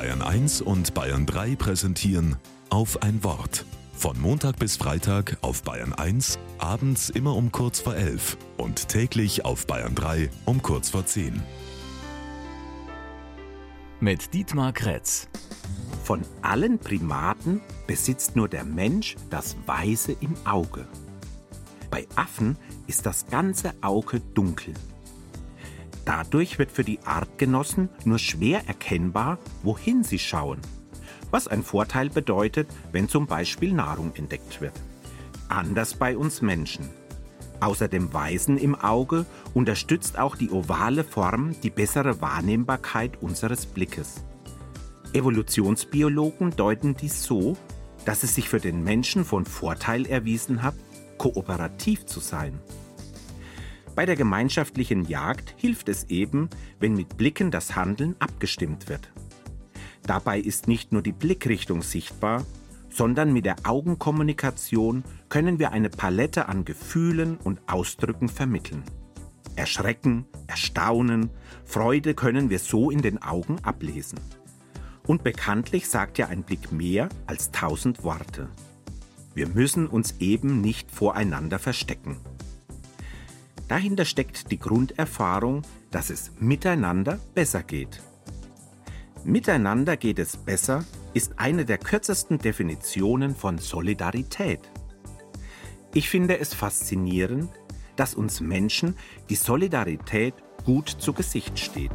Bayern 1 und Bayern 3 präsentieren auf ein Wort. Von Montag bis Freitag auf Bayern 1, abends immer um kurz vor 11 und täglich auf Bayern 3 um kurz vor 10. Mit Dietmar Kretz. Von allen Primaten besitzt nur der Mensch das Weiße im Auge. Bei Affen ist das ganze Auge dunkel. Dadurch wird für die Artgenossen nur schwer erkennbar, wohin sie schauen, was ein Vorteil bedeutet, wenn zum Beispiel Nahrung entdeckt wird. Anders bei uns Menschen. Außer dem Weißen im Auge unterstützt auch die ovale Form die bessere Wahrnehmbarkeit unseres Blickes. Evolutionsbiologen deuten dies so, dass es sich für den Menschen von Vorteil erwiesen hat, kooperativ zu sein. Bei der gemeinschaftlichen Jagd hilft es eben, wenn mit Blicken das Handeln abgestimmt wird. Dabei ist nicht nur die Blickrichtung sichtbar, sondern mit der Augenkommunikation können wir eine Palette an Gefühlen und Ausdrücken vermitteln. Erschrecken, Erstaunen, Freude können wir so in den Augen ablesen. Und bekanntlich sagt ja ein Blick mehr als tausend Worte. Wir müssen uns eben nicht voreinander verstecken. Dahinter steckt die Grunderfahrung, dass es miteinander besser geht. Miteinander geht es besser ist eine der kürzesten Definitionen von Solidarität. Ich finde es faszinierend, dass uns Menschen die Solidarität gut zu Gesicht steht.